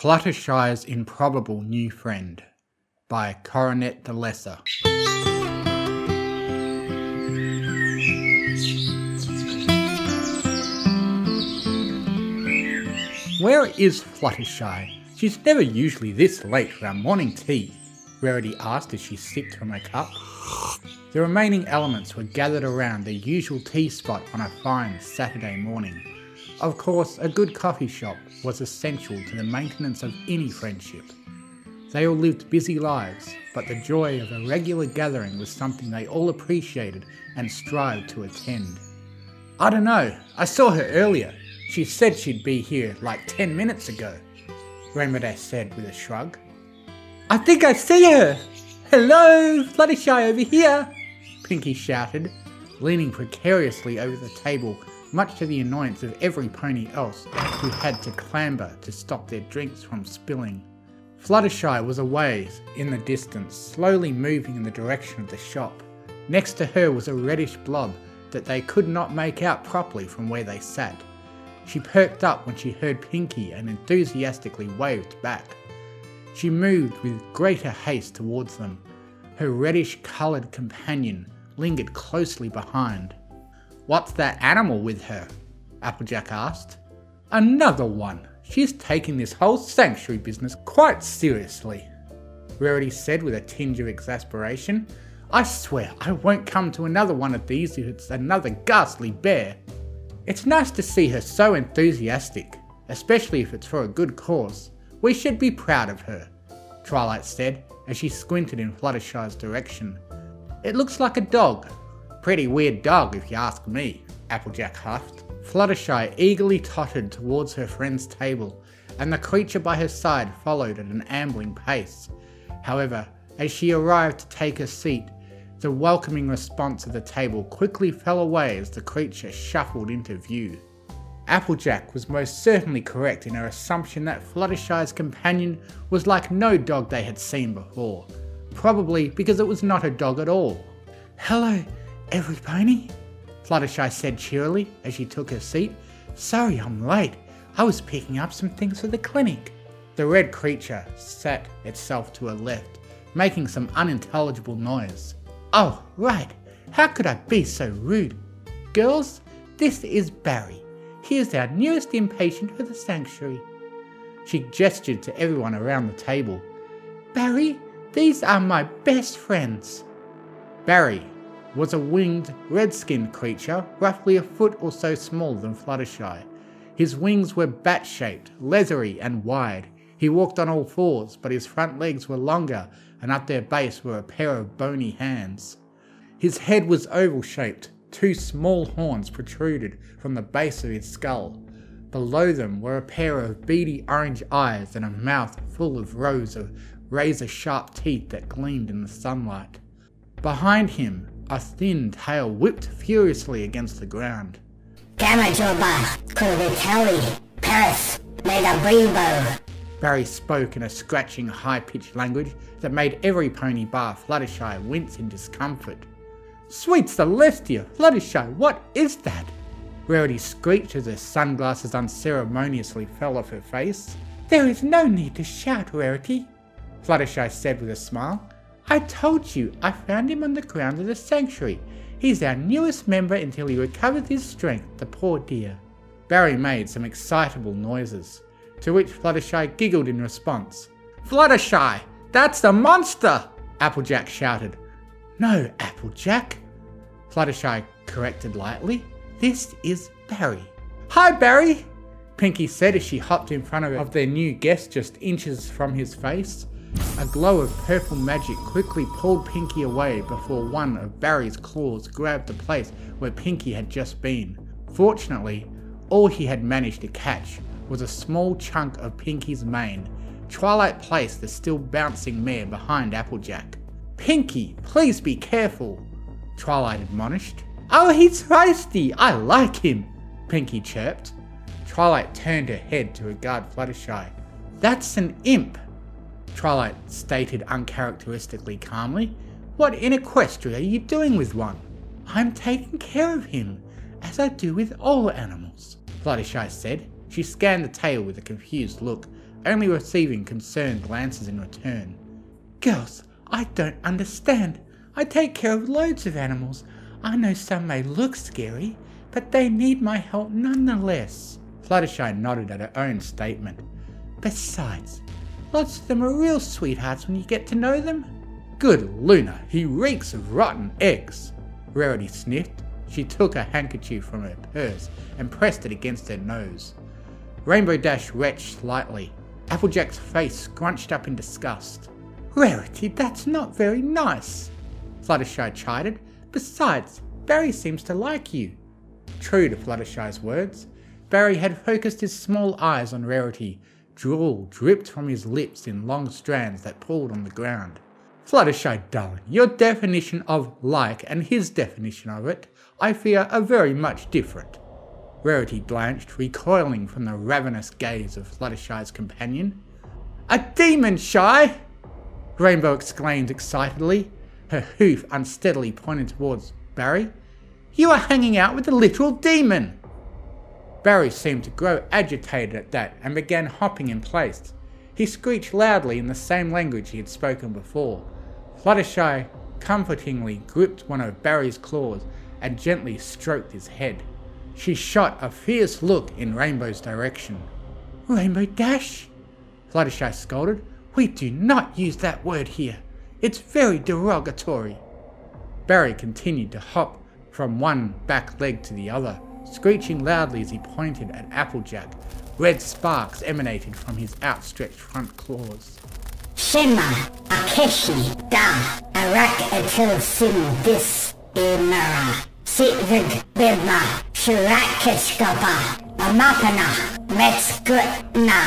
Fluttershy's Improbable New Friend by Coronet the Lesser. Where is Fluttershy? She's never usually this late for our morning tea, Rarity asked as she sipped from her cup. The remaining elements were gathered around their usual tea spot on a fine Saturday morning. Of course, a good coffee shop was essential to the maintenance of any friendship. They all lived busy lives, but the joy of a regular gathering was something they all appreciated and strived to attend. I don't know, I saw her earlier. She said she'd be here like 10 minutes ago, Rainbow said with a shrug. I think I see her! Hello, Fluttershy over here! Pinkie shouted, leaning precariously over the table, much to the annoyance of every pony else who had to clamber to stop their drinks from spilling. Fluttershy was a ways in the distance, slowly moving in the direction of the shop. Next to her was a reddish blob that they could not make out properly from where they sat. She perked up when she heard Pinkie and enthusiastically waved back. She moved with greater haste towards them. Her reddish coloured companion lingered closely behind. What's that animal with her? Applejack asked. Another one. She's taking this whole sanctuary business quite seriously, Rarity said with a tinge of exasperation. I swear I won't come to another one of these if it's another ghastly bear. It's nice to see her so enthusiastic, especially if it's for a good cause. We should be proud of her, Twilight said as she squinted in Fluttershy's direction. It looks like a dog. Pretty weird dog, if you ask me, Applejack huffed. Fluttershy eagerly tottered towards her friend's table, and the creature by her side followed at an ambling pace. However, as she arrived to take a seat, the welcoming response of the table quickly fell away as the creature shuffled into view. Applejack was most certainly correct in her assumption that Fluttershy's companion was like no dog they had seen before probably because it was not a dog at all. Hello, every pony, Fluttershy said cheerily as she took her seat. Sorry I'm late. I was picking up some things for the clinic. The red creature sat itself to her left, making some unintelligible noise. Oh, right. How could I be so rude? Girls, this is Barry. He is our newest inpatient for the sanctuary. She gestured to everyone around the table. Barry, these are my best friends. Barry was a winged, red skinned creature, roughly a foot or so smaller than Fluttershy. His wings were bat shaped, leathery, and wide. He walked on all fours, but his front legs were longer, and at their base were a pair of bony hands. His head was oval shaped, two small horns protruded from the base of his skull. Below them were a pair of beady orange eyes and a mouth full of rows of razor sharp teeth that gleamed in the sunlight. Behind him, a thin tail whipped furiously against the ground. Gamajoba, Kurvitelli, Paris, made a. Barry spoke in a scratching, high pitched language that made every pony bar Fluttershy wince in discomfort. Sweet Celestia, Fluttershy, what is that? Rarity screeched as her sunglasses unceremoniously fell off her face. There is no need to shout, Rarity, Fluttershy said with a smile. I told you I found him on the ground of the sanctuary. He's our newest member until he recovers his strength, the poor dear. Barry made some excitable noises, to which Fluttershy giggled in response. Fluttershy, that's the monster! Applejack shouted. No, Applejack, Fluttershy corrected lightly. This is Barry. Hi, Barry, Pinkie said as she hopped in front of, of their new guest just inches from his face. A glow of purple magic quickly pulled Pinkie away before one of Barry's claws grabbed the place where Pinkie had just been. Fortunately, all he had managed to catch was a small chunk of Pinkie's mane. Twilight placed the still bouncing mare behind Applejack. Pinkie, please be careful, Twilight admonished. Oh, he's feisty! I like him, Pinkie chirped. Twilight turned her head to regard Fluttershy. That's an imp, Twilight stated uncharacteristically calmly. What in Equestria are you doing with one? I'm taking care of him, as I do with all animals, Fluttershy said. She scanned the tail with a confused look. only receiving concerned glances in return. Girls, I don't understand. I take care of loads of animals. I know some may look scary, but they need my help nonetheless. Fluttershy nodded at her own statement. Besides, lots of them are real sweethearts when you get to know them. Good Luna, he reeks of rotten eggs. Rarity sniffed. She took a handkerchief from her purse and pressed it against her nose. Rainbow Dash retched slightly. Applejack's face scrunched up in disgust. Rarity, that's not very nice. Fluttershy chided. Besides, Barry seems to like you. True to Fluttershy's words, Barry had focused his small eyes on Rarity. Drool dripped from his lips in long strands that pooled on the ground. Fluttershy, darling, your definition of like and his definition of it, I fear, are very much different. Rarity blanched, recoiling from the ravenous gaze of Fluttershy's companion. A demon, Shy! Rainbow exclaimed excitedly, her hoof unsteadily pointed towards Barry. You are hanging out with a literal demon! Barry seemed to grow agitated at that and began hopping in place. He screeched loudly in the same language he had spoken before. Fluttershy comfortingly gripped one of Barry's claws and gently stroked his head. She shot a fierce look in Rainbow's direction. Rainbow Dash? Fluttershy scolded. We do not use that word here. It's very derogatory. Barry continued to hop from one back leg to the other, screeching loudly as he pointed at Applejack. Red sparks emanated from his outstretched front claws. Shema, Akeshi, Da, Arak Etil Sim Dis, Imara, Sitvig Bibma, Shirakishkapa, Amapana, Metskutna,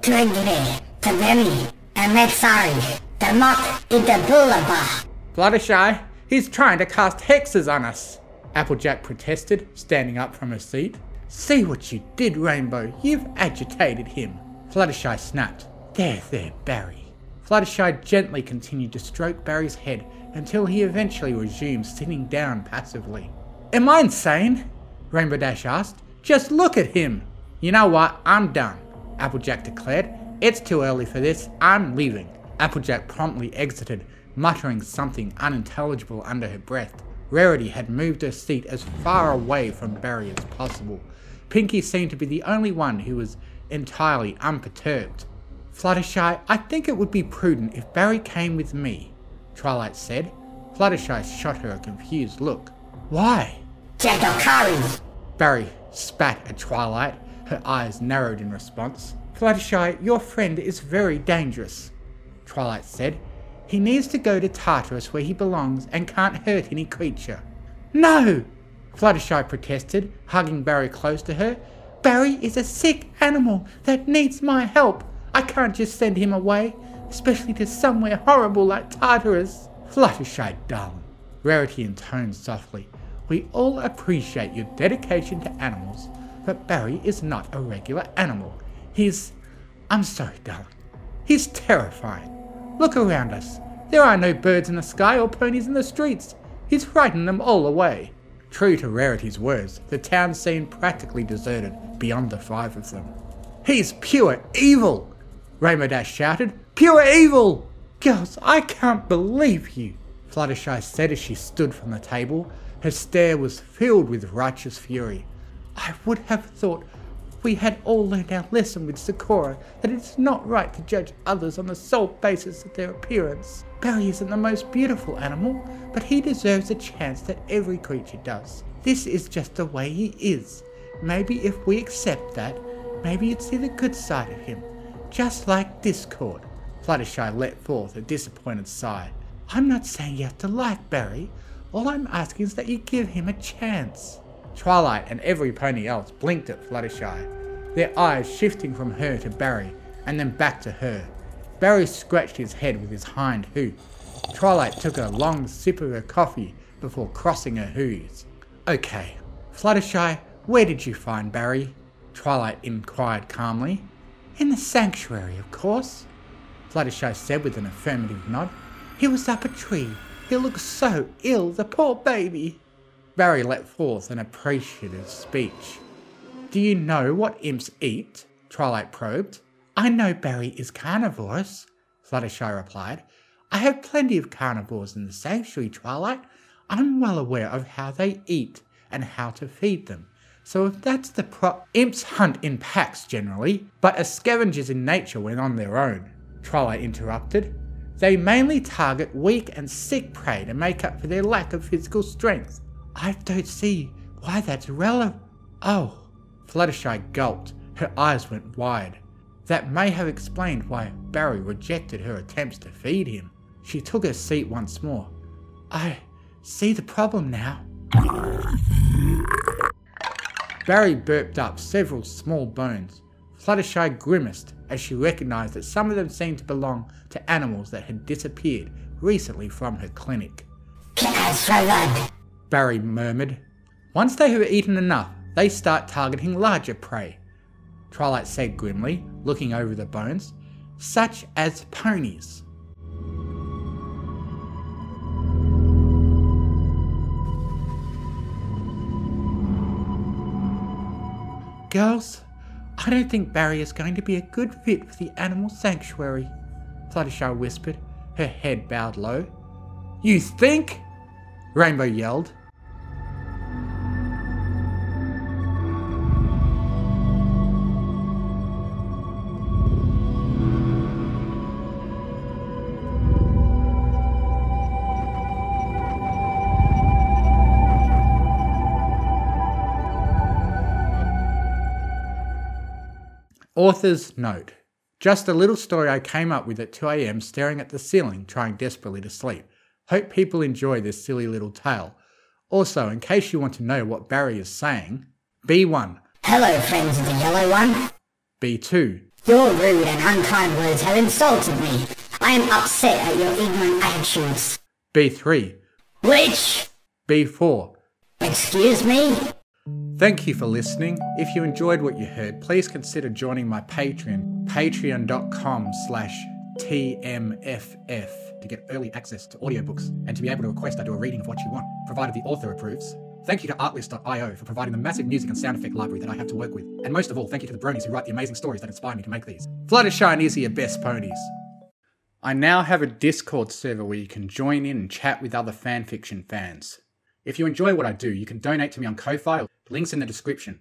Trigri, Tabemi, Ametsari, Damok Idabulaba. Fluttershy, he's trying to cast hexes on us. Applejack protested, standing up from her seat. See what you did, Rainbow. You've agitated him. Fluttershy snapped. There, there, Barry. Fluttershy gently continued to stroke Barry's head until he eventually resumed sitting down passively. Am I insane? Rainbow Dash asked. Just look at him. You know what? I'm done, Applejack declared. It's too early for this. I'm leaving. Applejack promptly exited, muttering something unintelligible under her breath. Rarity had moved her seat as far away from Barry as possible. Pinkie seemed to be the only one who was entirely unperturbed. Fluttershy, I think it would be prudent if Barry came with me, Twilight said. Fluttershy shot her a confused look. Why? Jagokari. Barry spat at Twilight, her eyes narrowed in response. Fluttershy, your friend is very dangerous, Twilight said. He needs to go to Tartarus where he belongs and can't hurt any creature. No! Fluttershy protested, hugging Barry close to her. Barry is a sick animal that needs my help. I can't just send him away, especially to somewhere horrible like Tartarus. Fluttershy, darling, Rarity intoned softly. We all appreciate your dedication to animals, but Barry is not a regular animal. He's. I'm sorry, darling. He's terrifying. Look around us. There are no birds in the sky or ponies in the streets. He's frightened them all away. True to Rarity's words, the town seemed practically deserted beyond the five of them. He's pure evil! Rainbow Dash shouted. Pure evil! Girls, I can't believe you! Fluttershy said as she stood from the table. Her stare was filled with righteous fury. I would have thought we had all learned our lesson with Zecora that it's not right to judge others on the sole basis of their appearance. Barry isn't the most beautiful animal, but he deserves a chance that every creature does. This is just the way he is. Maybe if we accept that, maybe you'd see the good side of him. Just like Discord. Fluttershy let forth a disappointed sigh. I'm not saying you have to like Barry. All I'm asking is that you give him a chance. Twilight and every pony else blinked at Fluttershy, their eyes shifting from her to Barry and then back to her. Barry scratched his head with his hind hoof. Twilight took a long sip of her coffee before crossing her hooves. Okay, Fluttershy, where did you find Barry? Twilight inquired calmly. In the sanctuary, of course, Fluttershy said with an affirmative nod. He was up a tree. He looked so ill, the poor baby. Barry let forth an appreciative speech. Do you know what imps eat? Twilight probed. I know Barry is carnivorous, Fluttershy replied. I have plenty of carnivores in the sanctuary, Twilight. I'm well aware of how they eat and how to feed them. So if that's the pro- imps hunt in packs generally, but as scavengers in nature when on their own. Twilight interrupted. They mainly target weak and sick prey to make up for their lack of physical strength. I don't see why that's relevant. Oh, Fluttershy gulped. Her eyes went wide. That may have explained why Barry rejected her attempts to feed him. She took her seat once more. I see the problem now. Barry burped up several small bones. Fluttershy grimaced as she recognised that some of them seemed to belong to animals that had disappeared recently from her clinic. Throw that? Barry murmured. Once they have eaten enough, they start targeting larger prey. Twilight said grimly, looking over the bones, such as ponies. Girls, I don't think Barry is going to be a good fit for the animal sanctuary, Fluttershy whispered, her head bowed low. You think? Rainbow yelled. Author's note. Just a little story I came up with at 2am staring at the ceiling, trying desperately to sleep. Hope people enjoy this silly little tale. Also, in case you want to know what Barry is saying, B1, Hello, friends of the yellow one. B2, Your rude and unkind words have insulted me. I am upset at your ignorant actions. B3, Which? B4. Excuse me? Thank you for listening. If you enjoyed what you heard, please consider joining my Patreon, patreon.com slash TMFF, to get early access to audiobooks and to be able to request I do a reading of what you want, provided the author approves. Thank you to Artlist.io for providing the massive music and sound effect library that I have to work with. And most of all, thank you to the bronies who write the amazing stories that inspire me to make these. Fluttershy and Izzy are your best ponies. I now have a Discord server where you can join in and chat with other fanfiction fans. If you enjoy what I do, you can donate to me on Ko-Fi, links in the description.